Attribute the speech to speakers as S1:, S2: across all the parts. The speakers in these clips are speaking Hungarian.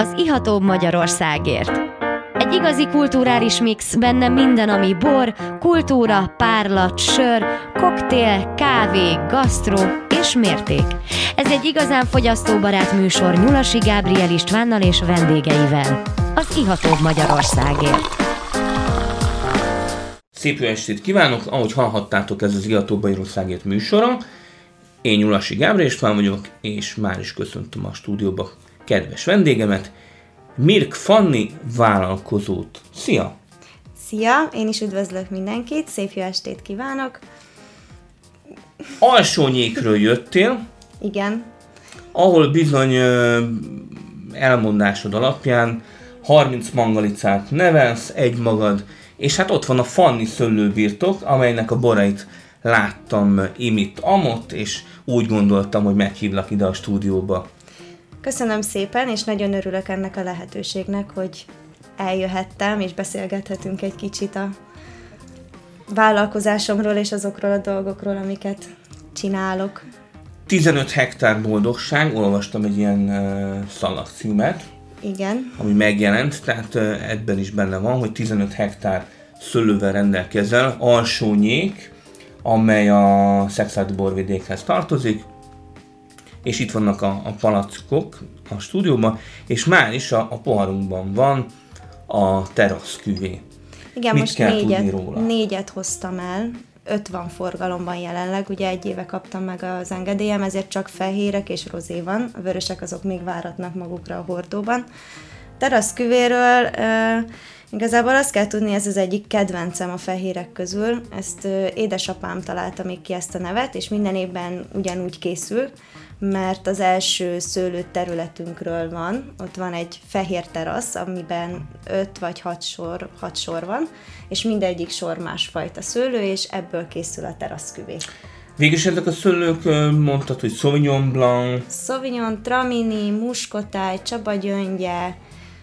S1: az Ihatóbb Magyarországért. Egy igazi kulturális mix, benne minden, ami bor, kultúra, párlat, sör, koktél, kávé, gasztró és mérték. Ez egy igazán fogyasztóbarát műsor Nyulasi Gábriel Istvánnal és vendégeivel. Az Ihatóbb Magyarországért.
S2: Szép jó estét kívánok! Ahogy hallhattátok, ez az Ihatóbb Magyarországért műsora. Én Nyulasi Gábriel István vagyok, és már is köszöntöm a stúdióba kedves vendégemet, Mirk Fanni vállalkozót. Szia!
S3: Szia, én is üdvözlök mindenkit, szép jó estét kívánok.
S2: Alsónyékről jöttél,
S3: Igen,
S2: ahol bizony elmondásod alapján 30 mangalicát nevelsz, egy magad, és hát ott van a Fanni szőlőbirtok, amelynek a borait láttam imit amott, és úgy gondoltam, hogy meghívlak ide a stúdióba.
S3: Köszönöm szépen, és nagyon örülök ennek a lehetőségnek, hogy eljöhettem, és beszélgethetünk egy kicsit a vállalkozásomról és azokról a dolgokról, amiket csinálok.
S2: 15 hektár boldogság, olvastam egy ilyen uh, szalagcímet,
S3: Igen,
S2: ami megjelent, tehát ö, ebben is benne van, hogy 15 hektár szőlővel rendelkezel, alsónyék, amely a Szexádi borvidékhez tartozik, és itt vannak a, a palackok a stúdióban, és már is a, a poharunkban van a terasz küvé.
S3: igen
S2: Mit
S3: most
S2: kell tudni
S3: négyet,
S2: róla?
S3: négyet hoztam el, öt van forgalomban jelenleg, ugye egy éve kaptam meg az engedélyem, ezért csak fehérek és rozé van, a vörösek azok még váratnak magukra a hordóban. Terasz küvéről uh, igazából azt kell tudni, ez az egyik kedvencem a fehérek közül. Ezt uh, édesapám találta még ki ezt a nevet, és minden évben ugyanúgy készül, mert az első szőlő területünkről van, ott van egy fehér terasz, amiben öt vagy hat sor, hat sor van, és mindegyik sor másfajta szőlő, és ebből készül a teraszküvé.
S2: Végülis ezek a szőlők, mondtad, hogy Sauvignon Blanc,
S3: Sauvignon, Tramini, Muskotáj, Csabagyöngye,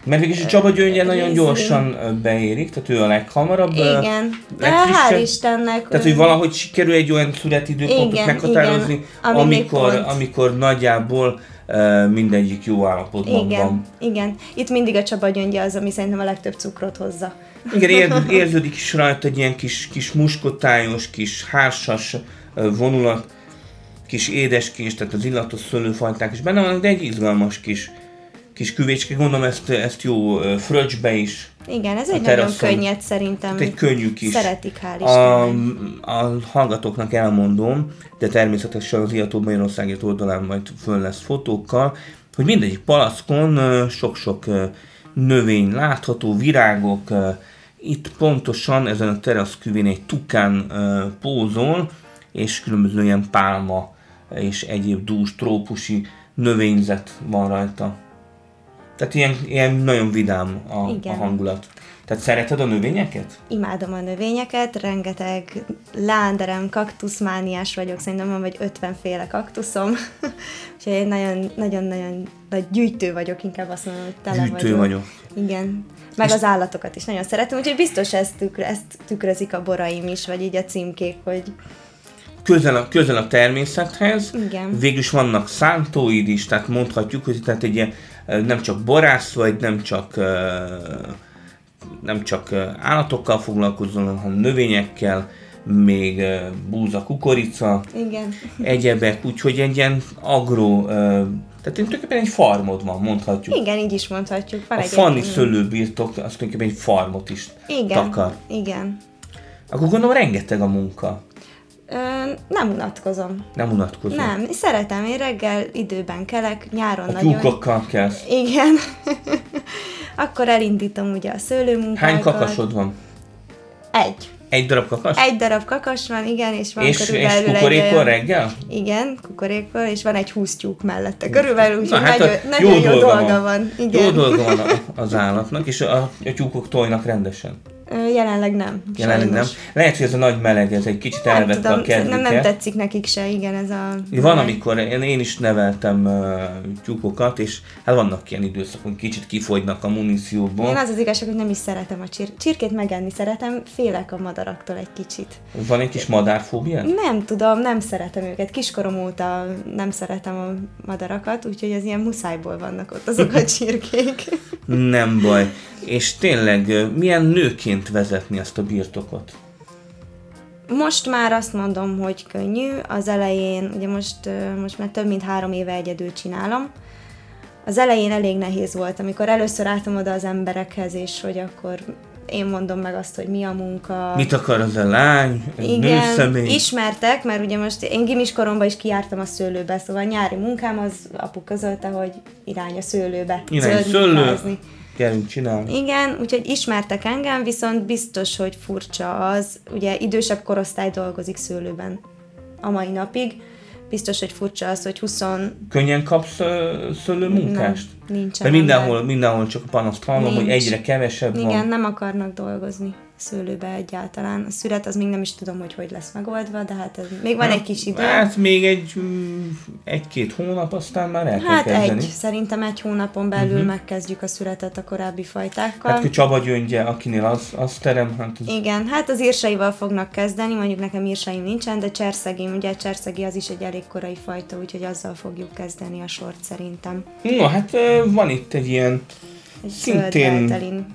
S2: mert végülis a Csaba Gyöngye nagyon gyorsan beérik, tehát ő a leghamarabb.
S3: igen, de hál' Istennek.
S2: Tehát, hogy valahogy sikerül egy olyan születidőpontot
S3: Igen,
S2: meghatározni,
S3: igen, ami
S2: amikor,
S3: pont.
S2: amikor nagyjából uh, mindegyik jó állapotban
S3: igen,
S2: van.
S3: igen. Itt mindig a Csabagyöngye az, ami szerintem a legtöbb cukrot hozza.
S2: Igen, ér, érződik is rajta egy ilyen kis, kis muskotályos, kis hársas vonulat, kis édeskés, tehát az illatos szőlőfajták is benne vannak, de egy izgalmas kis, kis küvécske. Gondolom ezt, ezt jó fröccsbe is.
S3: Igen, ez egy nagyon könnyed szerintem.
S2: Hát egy könnyű kis.
S3: Szeretik, hál'
S2: A,
S3: Istennek.
S2: a hallgatóknak elmondom, de természetesen az Iató Magyarországért oldalán majd föl lesz fotókkal, hogy mindegyik palackon sok-sok növény látható, virágok, itt pontosan ezen a teraszküvén egy tukán pózol, és különböző ilyen pálma és egyéb dús, trópusi növényzet van rajta. Tehát ilyen, ilyen nagyon vidám a, a hangulat. Tehát szereted a növényeket?
S3: Imádom a növényeket, rengeteg lánderem, kaktuszmániás vagyok, szerintem van vagy 50 féle kaktuszom. Úgyhogy én nagyon, nagyon-nagyon nagy gyűjtő vagyok, inkább azt mondom, hogy tele
S2: Gyűjtő vagyok.
S3: Igen. Meg
S2: És-
S3: az állatokat is nagyon szeretem, úgyhogy biztos ezt, tükr, ezt tükrözik a boraim is, vagy így a címkék, hogy
S2: közel a, közel a természethez.
S3: Igen.
S2: Végül is vannak szántóid is, tehát mondhatjuk, hogy tehát egy ilyen, nem csak borász vagy, nem csak nem csak állatokkal foglalkozol, hanem növényekkel, még búza, kukorica,
S3: igen.
S2: egyebek, úgyhogy egy ilyen agro, tehát tulajdonképpen egy farmod van, mondhatjuk.
S3: Igen, így is mondhatjuk. Van
S2: A
S3: egy
S2: Fanni szőlőbirtok, az tulajdonképpen egy farmot is
S3: igen,
S2: takar.
S3: Igen.
S2: Akkor gondolom rengeteg a munka.
S3: Nem unatkozom.
S2: Nem unatkozom.
S3: Nem, szeretem, én reggel időben kelek, nyáron
S2: A
S3: nagyon...
S2: tyúkokkal kell.
S3: Igen. Akkor elindítom ugye a szőlőmunkákat.
S2: Hány kakasod van?
S3: Egy.
S2: Egy darab kakas?
S3: Egy darab kakas van, igen, és van
S2: és, és
S3: körülbelül egy
S2: kukorékol
S3: olyan-
S2: reggel?
S3: Igen, kukorékol, és van egy húsz tyúk mellette. Körülbelül, úgyhogy
S2: hát
S3: nagyon,
S2: a-
S3: nagyon jó, dolga van. Igen.
S2: Jó dolga van az állatnak, és a, a tyúkok tojnak rendesen.
S3: Jelenleg nem.
S2: Jelenleg
S3: sajnos.
S2: nem. Lehet, hogy ez a nagy meleg, ez egy kicsit
S3: Nem
S2: elvette
S3: tudom,
S2: a kedvüket.
S3: nem, nem tetszik nekik se, igen, ez a...
S2: Van, amikor én, én is neveltem uh, tyúkokat, és hát vannak ilyen időszakon, kicsit kifogynak a munícióból.
S3: Én az az igazság, hogy nem is szeretem a csir- csirkét megenni, szeretem, félek a madaraktól egy kicsit.
S2: Van egy kis madárfóbia?
S3: Nem tudom, nem szeretem őket. Kiskorom óta nem szeretem a madarakat, úgyhogy az ilyen muszájból vannak ott azok a csirkék.
S2: Nem baj. És tényleg, milyen nőként vezetni ezt a birtokot?
S3: Most már azt mondom, hogy könnyű. Az elején, ugye most, most már több mint három éve egyedül csinálom. Az elején elég nehéz volt, amikor először álltam oda az emberekhez, és hogy akkor én mondom meg azt, hogy mi a munka.
S2: Mit akar az a lány?
S3: Igen,
S2: nőszemély?
S3: ismertek, mert ugye most én gimis koromban is kiártam a szőlőbe, szóval nyári munkám az apu közölte, hogy irány a szőlőbe.
S2: Irány szőlő, gyerünk csinálni.
S3: Igen, úgyhogy ismertek engem, viszont biztos, hogy furcsa az, ugye idősebb korosztály dolgozik szőlőben a mai napig, biztos, hogy furcsa az, hogy 20...
S2: Könnyen kapsz szőlőmunkást?
S3: Nem, nincsen
S2: Mert mindenhol, mindenhol csak a panaszt hallom,
S3: Nincs.
S2: hogy egyre kevesebb
S3: Igen,
S2: van.
S3: nem akarnak dolgozni szőlőbe egyáltalán. A szület az még nem is tudom, hogy hogy lesz megoldva, de hát ez, még van egy kis idő.
S2: Hát még egy, mm, egy-két hónap, aztán már el
S3: Hát
S2: kezdeni.
S3: egy, szerintem egy hónapon belül uh-huh. megkezdjük a születet a korábbi fajtákkal.
S2: Hát, hogy Csaba gyöngye, akinél az, az terem, hát az
S3: Igen, hát az írsaival fognak kezdeni, mondjuk nekem írsaim nincsen, de cserszegim, ugye cserszegi az is egy elég korai fajta, úgyhogy azzal fogjuk kezdeni a sort szerintem.
S2: Na, hát van itt egy ilyen,
S3: Egy
S2: Szintén-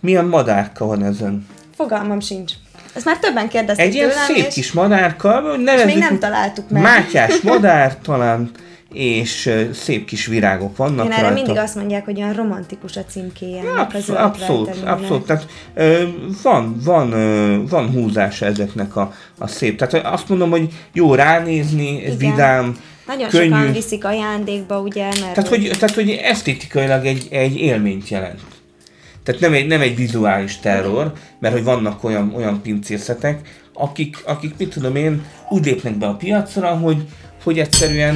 S2: milyen madárka van ezen?
S3: Fogalmam sincs. Ezt már többen kérdezték
S2: Egy ilyen
S3: tőlem,
S2: szép
S3: és,
S2: kis madárka,
S3: és
S2: nevezzük
S3: még nem találtuk meg.
S2: Mátyás madár talán, és szép kis virágok vannak
S3: Igen, erre
S2: rajta.
S3: mindig azt mondják, hogy olyan romantikus a címkéje. ennek a
S2: Abszolút, abszolút. Tehát ö, van, van, ö, van húzása ezeknek a, a szép. Tehát azt mondom, hogy jó ránézni,
S3: Igen.
S2: vidám,
S3: Nagyon
S2: könnyű.
S3: sokan viszik ajándékba, ugye, mert
S2: Tehát hogy, tehát, hogy esztétikailag egy, egy élményt jelent. Tehát nem egy, nem egy vizuális terror, mert hogy vannak olyan, olyan pincészetek, akik, akik, mit tudom én, úgy lépnek be a piacra, hogy, hogy egyszerűen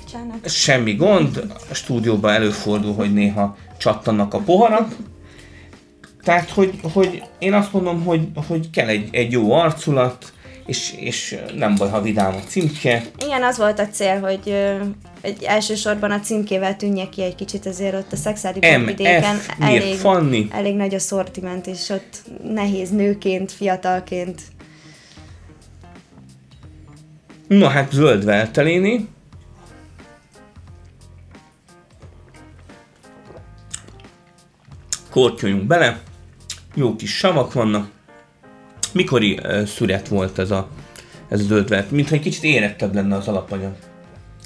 S3: Bocsánat.
S2: semmi gond, a stúdióban előfordul, hogy néha csattannak a poharak, tehát, hogy, hogy én azt mondom, hogy, hogy kell egy, egy jó arculat, és, és nem baj, ha vidám a címke.
S3: Igen, az volt a cél, hogy ö, egy elsősorban a címkével tűnjek ki egy kicsit, azért ott a szexádi vidéken elég,
S2: Fanni?
S3: elég nagy a szortiment, és ott nehéz nőként, fiatalként.
S2: Na hát zöld velteléni. Kortyoljunk bele. Jó kis savak vannak. Mikori szület volt ez a, ez a zöld velt? Mintha egy kicsit érettebb lenne az alapanyag.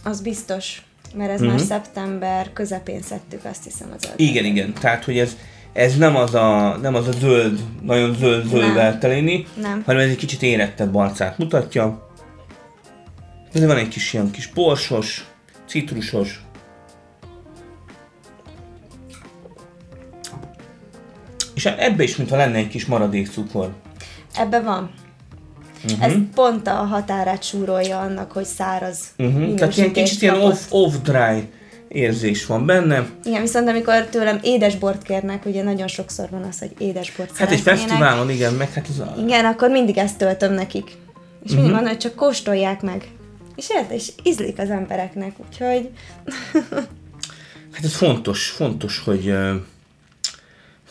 S3: Az biztos, mert ez
S2: Mhm.
S3: már szeptember közepén szedtük, azt hiszem az öt.
S2: Igen, igen. Tehát, hogy ez, ez nem az a, nem az a zöld, nagyon zöld, zöld
S3: Nem.
S2: velteléni,
S3: Nem.
S2: hanem ez egy kicsit érettebb arcát mutatja. Ez van egy kis ilyen kis borsos, citrusos. És ebbe is, mintha lenne egy kis maradék cukor.
S3: Ebbe van. Uh-huh. Ez pont a határát súrolja annak, hogy száraz
S2: Uh-huh. Tehát ilyen kicsit ilyen off, off-dry érzés van benne.
S3: Igen, viszont amikor tőlem édesbort kérnek, ugye nagyon sokszor van az, hogy édesbort
S2: Hát egy fesztiválon, igen, meg hát ez a...
S3: Igen, akkor mindig ezt töltöm nekik. És mindig
S2: Mhm.
S3: mondom, hogy csak kóstolják meg. És érted, és ízlik az embereknek, úgyhogy
S2: Hát ez fontos, fontos, hogy,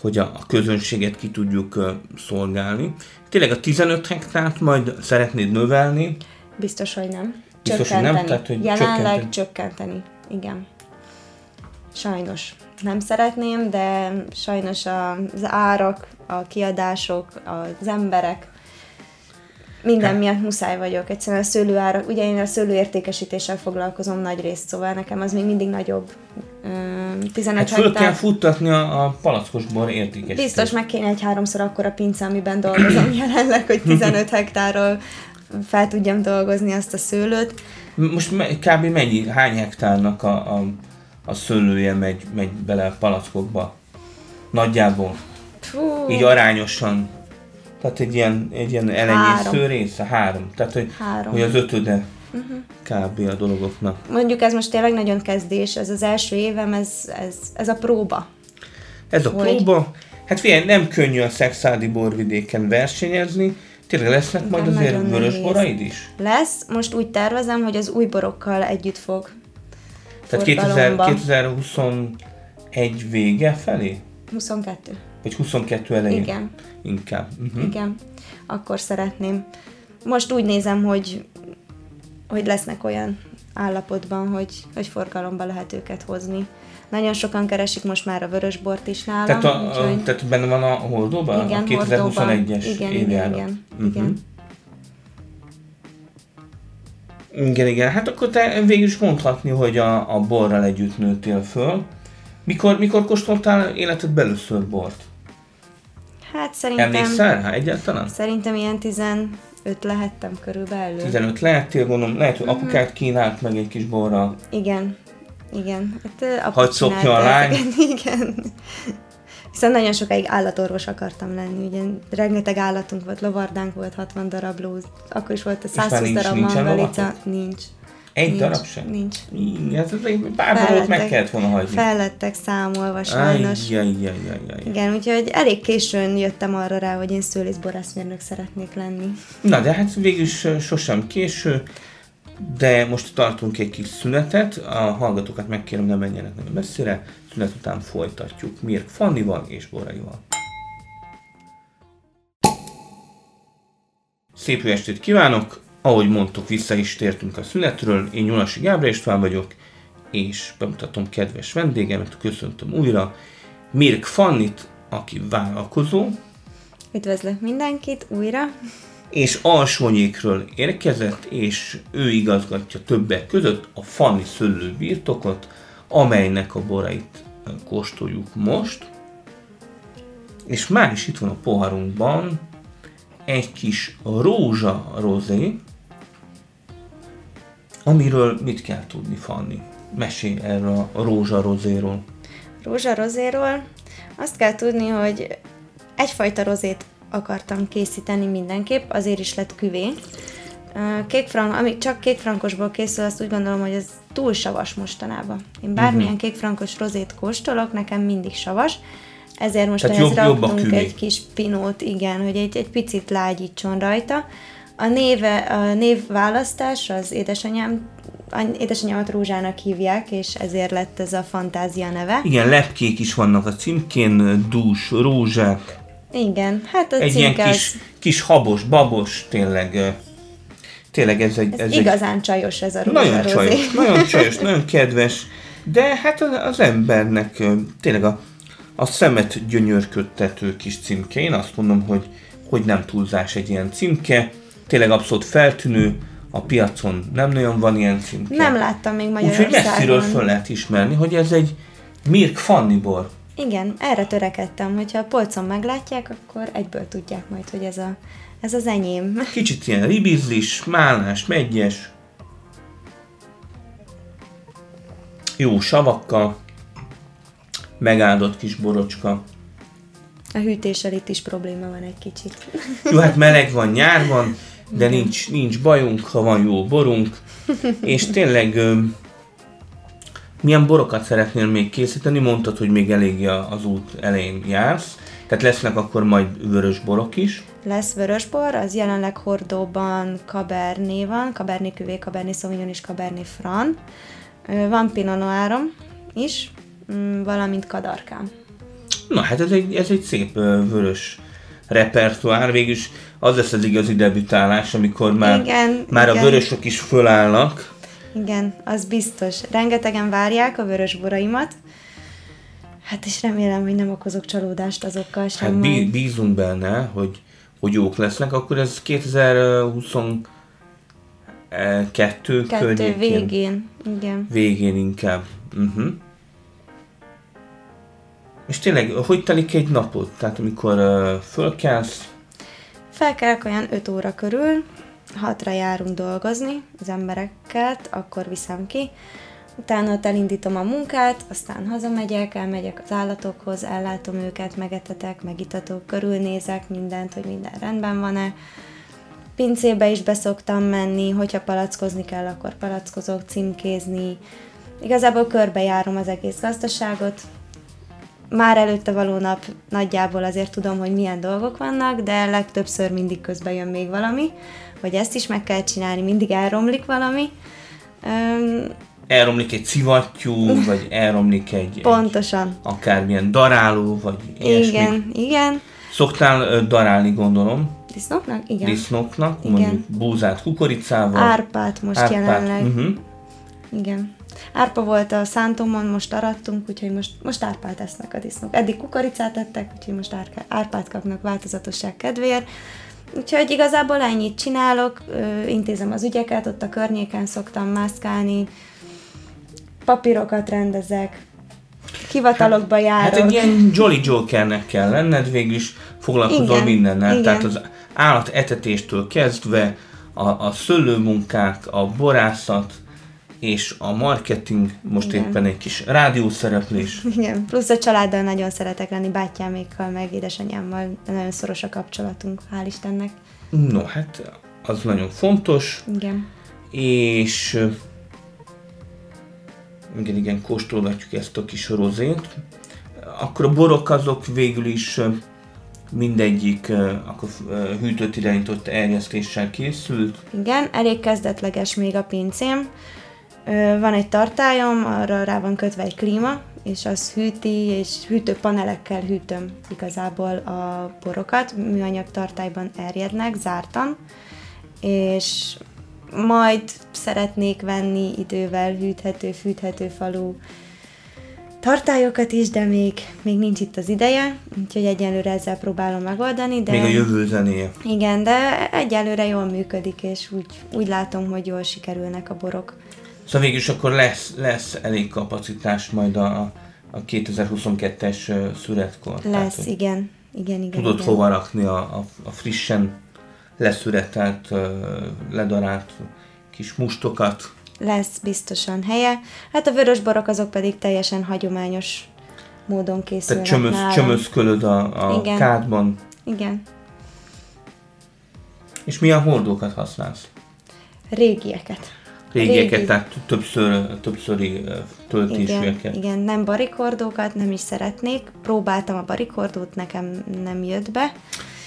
S2: hogy a, a közönséget ki tudjuk szolgálni. Tényleg a 15 hektárt majd szeretnéd növelni,
S3: biztos, hogy nem.
S2: Biztos, hogy nem? Tehát, hogy
S3: Jelenleg
S2: csökkenteni.
S3: csökkenteni. Igen. Sajnos. Nem szeretném, de sajnos az árak, a kiadások, az emberek, minden
S2: Hát-
S3: miatt muszáj vagyok. Egyszerűen a szőlőárak, ugye én a szőlőértékesítéssel foglalkozom nagy részt, szóval nekem az még mindig nagyobb. Ö, 15
S2: hát föl kell futtatni a, a palackos bor értékesítést.
S3: Biztos meg kéne egy háromszor akkora pince, amiben dolgozom jelenleg, hogy 15 hektárról fel tudjam dolgozni azt a szőlőt.
S2: Most kb. mennyi, hány hektárnak a, a, a szőlője megy, megy bele a palackokba? Nagyjából.
S3: Fú,
S2: Így arányosan. Tehát egy ilyen, egy ilyen elenyésző része? Három. Tehát, hogy,
S3: Három.
S2: hogy az ötöde kb. a dologoknak.
S3: mondjuk ez most tényleg nagyon kezdés, ez az első évem, ez, ez, ez a próba.
S2: Ez a
S3: Hogy?
S2: próba, Hát figyelj, nem könnyű a szexádi borvidéken versenyezni, Tényleg lesznek majd
S3: Nem
S2: azért
S3: nagyon
S2: vörös boraid is?
S3: Lesz, most úgy tervezem, hogy az új borokkal együtt fog
S2: Tehát 2000,
S3: forgalomba.
S2: 2021 vége felé?
S3: 22.
S2: Vagy 22 elején?
S3: Igen.
S2: Inkább. Uh-huh.
S3: Igen, akkor szeretném. Most úgy nézem, hogy, hogy lesznek olyan állapotban, hogy, hogy forgalomba lehet őket hozni. Nagyon sokan keresik most már a vörösbort is nálam.
S2: Tehát, a,
S3: úgyhogy-
S2: tehát benne van a Holdóban?
S3: igen,
S2: a 2021-es
S3: Hordóban. Igen, igen,
S2: évjárat.
S3: igen,
S2: Mhm.
S3: igen.
S2: Igen, igen. Hát akkor te végül is mondhatni, hogy a, a borral együtt nőttél föl. Mikor, mikor kóstoltál életed először bort?
S3: Hát szerintem,
S2: Emlékszel rá egyáltalán?
S3: szerintem ilyen 15 lehettem körülbelül.
S2: 15 lehettél, gondolom, lehet,
S3: Mhm.
S2: hogy apukát kínált meg egy kis borra.
S3: Igen, igen. Hát, apu
S2: Hadd
S3: csinálta
S2: a lány.
S3: ezeket, Igen. Viszont nagyon sokáig állatorvos akartam lenni, ugye rengeteg állatunk volt, lovardánk volt, 60 darab ló, akkor is volt a
S2: már
S3: 120
S2: nincs-
S3: darab mangalica. Nincs.
S2: Egy
S3: nincs,
S2: darab sem?
S3: Nincs.
S2: Igen, ez egy pár borót meg kellett volna hagyni.
S3: Fellettek számolva sajnos.
S2: Ajjajjajjajjaj.
S3: Igen, úgyhogy elég későn jöttem arra rá, hogy én szőlészborászmérnök szeretnék lenni.
S2: Na, de hát végül is sosem késő, de most tartunk egy kis szünetet, a hallgatókat megkérem, ne menjenek nagyon messzire, szünet után folytatjuk Mirk Fannival és Boraival. Szép jó estét kívánok! Ahogy mondtuk, vissza is tértünk a szünetről. Én Nyulasi Gábor István vagyok, és bemutatom kedves vendégemet, köszöntöm újra, Mirk Fannit, aki vállalkozó,
S3: Üdvözlök mindenkit újra.
S2: és Alsonyékről érkezett, és ő igazgatja többek között a Fanni Szöllő birtokot, amelynek a borait kóstoljuk most. És már is itt van a poharunkban egy kis rózsa rozé, amiről mit kell tudni, Fanni? Mesélj erről a rózsa rozéról.
S3: Rózsa rozéról azt kell tudni, hogy egyfajta rozét akartam készíteni mindenképp, azért is lett küvé. Kékfrank, ami csak kékfrankosból készül, azt úgy gondolom, hogy ez túl savas mostanában. Én bármilyen
S2: Mhm.
S3: uh-huh. kékfrankos rozét kóstolok, nekem mindig savas, ezért most
S2: Tehát
S3: ehhez
S2: jobb- jobb
S3: raktunk
S2: küvé.
S3: egy kis pinót, igen, hogy egy, egy picit lágyítson rajta. A, néve, a névválasztás az édesanyám, any- édesanyámat Rózsának hívják, és ezért lett ez a fantázia neve.
S2: Igen, lepkék is vannak a címkén, dús, rózsák,
S3: Igen, hát a
S2: egy ilyen kis,
S3: az,
S2: kis habos, babos, tényleg, tényleg ez egy...
S3: ez,
S2: Ez
S3: igazán csajos ez a
S2: egy
S3: rózsa
S2: nagyon
S3: rozé.
S2: csajos, nagyon csajos, nagyon kedves, de hát az, az embernek tényleg a, a szemet gyönyörködtető kis címke. Én azt mondom, hogy, hogy nem túlzás egy ilyen címke, tényleg abszolút feltűnő, a piacon nem nagyon van ilyen címke.
S3: Nem láttam még
S2: Úgyhogy
S3: Magyarországon.
S2: messziről föl lehet ismerni, hogy ez egy Mirk Fanni bor.
S3: Igen, erre törekedtem, hogyha a polcon meglátják, akkor egyből tudják majd, hogy ez, a, ez az enyém.
S2: Kicsit ilyen ribizlis, málnás, megyes. Jó savakkal. Megáldott kis borocska.
S3: A hűtéssel itt is probléma van egy kicsit.
S2: Jó, hát meleg van, nyár van, de nincs, nincs bajunk, ha van jó borunk. És tényleg, milyen borokat szeretnél még készíteni? Mondtad, hogy még eléggé az út elején jársz. Tehát lesznek akkor majd vörös borok is.
S3: Lesz vörösbor, az jelenleg hordóban Cabernet van, Cabernet Cuvée, Cabernet Sauvignon és Cabernet Franc. Van Pinot Noirom is, mm, valamint Kadarkám.
S2: Na hát ez egy, ez egy szép vörös repertoár, végülis az lesz az igazi debütálás, amikor már,
S3: Igen,
S2: már a
S3: igen.
S2: vörösök is fölállnak.
S3: Igen, az biztos. Rengetegen várják a vörösboraimat. Hát és remélem, hogy nem okozok csalódást azokkal sem.
S2: Hát bí, bízunk benne, hogy, hogy jók lesznek, akkor ez 2022
S3: Kettő
S2: környékén.
S3: végén. Igen.
S2: Végén inkább. Uh-huh. És tényleg, hogy telik egy napot? Tehát amikor uh, fölkelsz,
S3: Felkelek olyan 5 óra körül, hatra járunk dolgozni az embereket, akkor viszem ki. Utána ott elindítom a munkát, aztán hazamegyek, elmegyek az állatokhoz, ellátom őket, megetetek, megitatok, körülnézek mindent, hogy minden rendben van-e. Pincébe is beszoktam menni, hogyha palackozni kell, akkor palackozok, címkézni. Igazából körbejárom az egész gazdaságot, már előtte való nap nagyjából azért tudom, hogy milyen dolgok vannak, de legtöbbször mindig közben jön még valami, vagy ezt is meg kell csinálni, mindig elromlik valami. Öm,
S2: elromlik egy szivattyú, vagy elromlik egy,
S3: Pontosan.
S2: egy akármilyen daráló, vagy ilyesmi.
S3: Igen, igen.
S2: Szoktál darálni, gondolom,
S3: Disznóknak? Igen.
S2: disznóknak,
S3: Igen.
S2: mondjuk búzát kukoricával.
S3: Árpát most
S2: árpát.
S3: jelenleg.
S2: Uh-huh.
S3: Igen. Árpa volt a szántómon, most arattunk, úgyhogy most, most árpát esznek a disznók. Eddig kukoricát ettek, úgyhogy most árka, árpát kapnak változatosság kedvéért. Úgyhogy igazából ennyit csinálok, intézem az ügyeket, ott a környéken szoktam mászkálni, papírokat rendezek, hivatalokba járok.
S2: Hát egy ilyen Jolly Jokernek kell lenned, végül is foglalkozol
S3: Igen,
S2: mindennel.
S3: igen.
S2: Tehát az állat etetéstől kezdve a, a szőlőmunkák, a borászat és a marketing, most
S3: Igen.
S2: éppen egy kis rádiószereplés.
S3: Igen, plusz a családdal nagyon szeretek lenni, bátyámékkal, meg édesanyámmal nagyon szoros a kapcsolatunk, hál' Istennek.
S2: No, hát az nagyon fontos,
S3: Igen.
S2: és igen, igen, kóstolgatjuk ezt a kis rozét. Akkor a borok azok végül is mindegyik akkor hűtött irányított erjesztéssel készült.
S3: Igen, elég kezdetleges még a pincém. Van egy tartályom, arra rá van kötve egy klíma, és az hűti, és hűtőpanelekkel hűtöm igazából a borokat. Műanyag tartályban erjednek, zártan, és majd szeretnék venni idővel hűthető, fűthető falu tartályokat is, de még, még nincs itt az ideje, úgyhogy egyelőre ezzel próbálom megoldani. De...
S2: Még a jövő zenéje.
S3: Igen, de egyelőre jól működik, és úgy, úgy látom, hogy jól sikerülnek a borok.
S2: Szóval végül is akkor lesz, lesz elég kapacitás majd a, a 2022-es ö, szüretkor.
S3: Lesz,
S2: hogy
S3: igen. Igen, igen.
S2: tudod
S3: igen.
S2: hova rakni a, a, a frissen leszüretelt, ledarált kis mustokat.
S3: Lesz biztosan helye. Hát a vörös borok azok pedig teljesen hagyományos módon készülnek
S2: Tehát csömöz,
S3: nálam.
S2: csömözkölöd a, a
S3: Igen.
S2: kádban.
S3: Igen.
S2: És milyen hordókat használsz?
S3: Régieket.
S2: Régieket,
S3: Régi.
S2: tehát többször, többszöri
S3: Igen,
S2: töltésűeket.
S3: igen, nem barikhordókat, nem is szeretnék. Próbáltam a barikhordót, nekem nem jött be.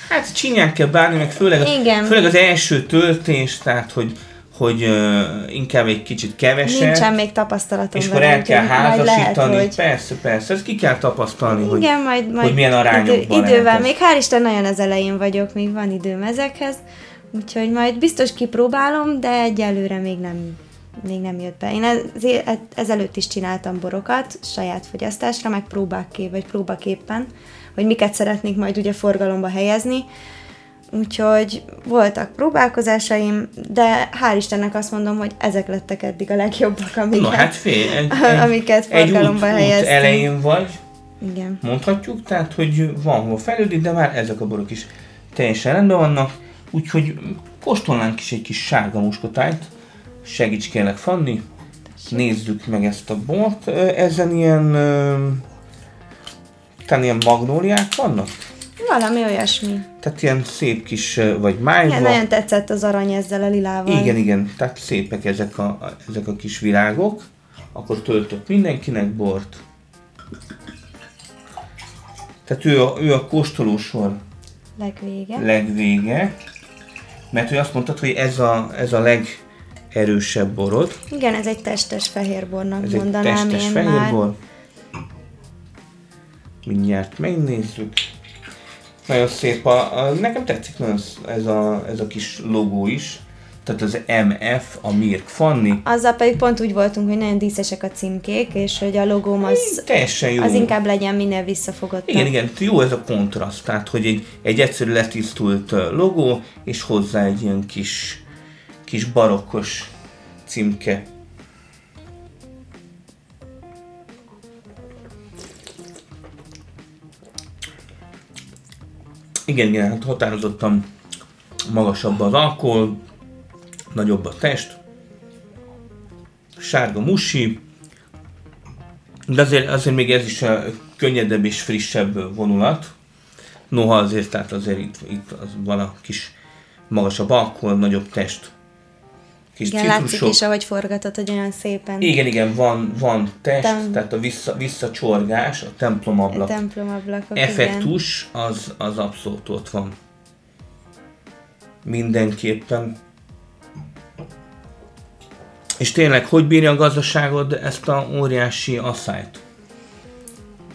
S2: Hát csinyán kell bánni, meg főleg,
S3: Igen.
S2: főleg az első töltés, tehát hogy, hogy ö, inkább egy kicsit kevesebb.
S3: Nincsen még tapasztalatom
S2: És akkor el kell házasítani,
S3: lehet, hogy...
S2: persze, persze, ezt ki kell tapasztalni, hogy,
S3: Igen, majd, majd
S2: hogy milyen arányokban
S3: idő, idővel,
S2: lehet
S3: még hál' Isten nagyon az elején vagyok, még van időm ezekhez, úgyhogy majd biztos kipróbálom, de egyelőre még nem, még nem jött be. Én ez, ezelőtt is csináltam borokat saját fogyasztásra, meg próbákké, vagy próbaképpen, hogy miket szeretnék majd ugye forgalomba helyezni, Úgyhogy voltak próbálkozásaim, de hál' Istennek azt mondom, hogy ezek lettek eddig a legjobbak, amiket,
S2: No hát fél, egy,
S3: amiket
S2: egy út,
S3: forgalomba
S2: út elején vagy,
S3: Igen.
S2: mondhatjuk, tehát hogy van hol fejlődni, de már ezek a borok is teljesen rendben vannak, úgyhogy kóstolnánk is egy kis sárga muskotájt, segíts kérlek Fanni, nézzük meg ezt a bort, ezen ilyen, talán ilyen magnóliák vannak?
S3: Valami olyasmi.
S2: Tehát ilyen szép kis, vagy májva.
S3: Igen, nagyon tetszett az arany ezzel a lilával.
S2: Igen, igen, tehát szépek ezek a, a- ezek a kis virágok. Akkor töltök mindenkinek bort. Tehát ő a, ő a kóstolósor
S3: Legvége.
S2: legvége. Mert hogy azt mondtad, hogy ez a, ez a legerősebb borod.
S3: Igen, ez egy testes fehérbornak
S2: Ez egy
S3: mondanám
S2: testes
S3: én már.
S2: fehérbor. Mindjárt megnézzük. Nagyon szép a, a nekem tetszik nagyon ez a, ez a kis logó is. Tehát az MF, a Mirk Fanni.
S3: Azzal pedig pont úgy voltunk, hogy nagyon díszesek a címkék, és hogy a logóm az,
S2: Teljesen jó.
S3: az inkább legyen minél visszafogottabb.
S2: Igen, igen, jó ez a kontraszt, tehát hogy egy, egy egyszerű letisztult logó, és hozzá egy ilyen kis, kis barokkos címke. Igen, igen, hát határozottan magasabb az alkohol, nagyobb a test, sárga musi, de azért, azért még ez is a könnyedebb és frissebb vonulat. Noha azért, tehát azért itt, itt az van a kis magasabb alkohol, nagyobb test. kis
S3: Igen,
S2: citrusok.
S3: látszik is, ahogy forgatod, hogy olyan szépen
S2: Igen, igen, van, van test,
S3: Tem-
S2: tehát a vissza, visszacsorgás, a templomablak
S3: a templomablakok,
S2: effektus, az, az abszolút ott van. Mindenképpen. És tényleg, hogy bírja a gazdaságod ezt a óriási asszályt?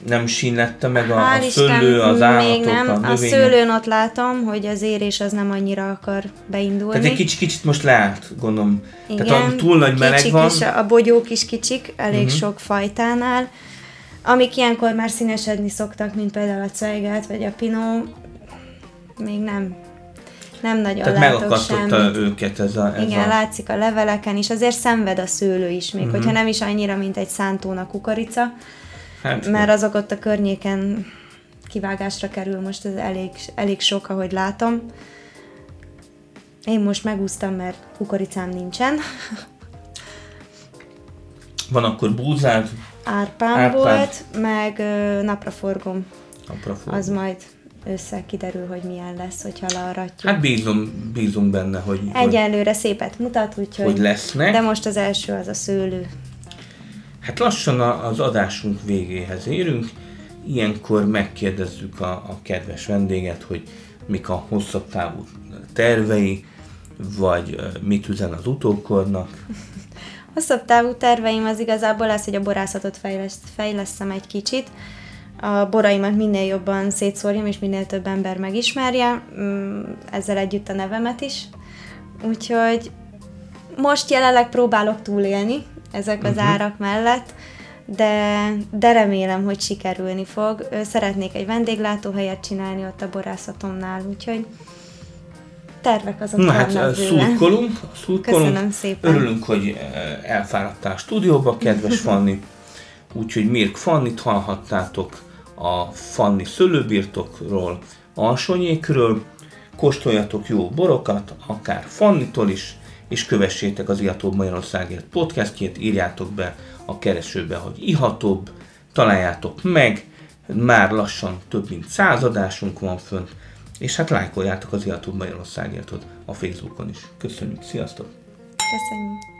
S2: Nem sínlette meg a, a szőlő, az állatok,
S3: még nem.
S2: a
S3: A szőlőn ott látom, hogy az érés az nem annyira akar beindulni.
S2: Tehát egy kicsit, kicsit most leállt, gondolom.
S3: Igen,
S2: Tehát ha túl nagy meleg van,
S3: Is, a bogyók is kicsik, elég uh-huh. sok fajtánál. Amik ilyenkor már színesedni szoktak, mint például a cejgát vagy a pinó, még nem. Nem nagyon
S2: tehát
S3: látok semmit.
S2: őket ez a... Ez
S3: Igen,
S2: a...
S3: látszik a leveleken is, azért szenved a szőlő is, még uh-huh. hogyha nem is annyira, mint egy szántónak kukorica,
S2: Hát,
S3: mert azok ott a környéken kivágásra kerül, most ez elég, elég sok, ahogy látom. Én most megúsztam, mert kukoricám nincsen.
S2: Van akkor búzád,
S3: Árpám
S2: Árpád.
S3: volt, meg ö, napraforgom.
S2: naprafog.
S3: Az majd össze kiderül, hogy milyen lesz, hogyha learatjuk.
S2: Hát bízom, bízunk benne, hogy, hogy,
S3: Egyelőre szépet mutat, úgyhogy...
S2: hogy lesznek.
S3: De most az első az a szőlő.
S2: Hát lassan a- az adásunk végéhez érünk. Ilyenkor megkérdezzük a, a kedves vendéget, hogy mik a hosszabb távú tervei, vagy mit üzen az utókornak.
S3: Hosszabb távú terveim az igazából lesz, hogy a borászatot fejleszt, fejlesztem egy kicsit. A boraimat minél jobban szétszórjam, és minél több ember megismerje. Mm, Ezzel együtt a nevemet is. Úgyhogy most jelenleg próbálok túlélni ezek az uh-huh. árak mellett, de, de remélem, hogy sikerülni fog. Szeretnék egy vendéglátóhelyet csinálni ott a borászatomnál, úgyhogy tervek azok
S2: Na hát szurkolunk, szurkolunk.
S3: Köszönöm szépen.
S2: Örülünk, hogy elfáradtál a stúdióba, kedves Fanni. Úgyhogy Mirk Fannit hallhattátok a Fanni szőlőbirtokról, Alsonyékről. Kóstoljatok jó borokat, akár Fannitól is, és kövessétek az Ihatóbb Magyarországért podcastjét, írjátok be a keresőbe, hogy ihatóbb, találjátok meg, már lassan több mint száz adásunk van fönt, és hát lájkoljátok az Ihatóbb Magyarországért a Facebookon is. Köszönjük, sziasztok!
S3: Köszönjük.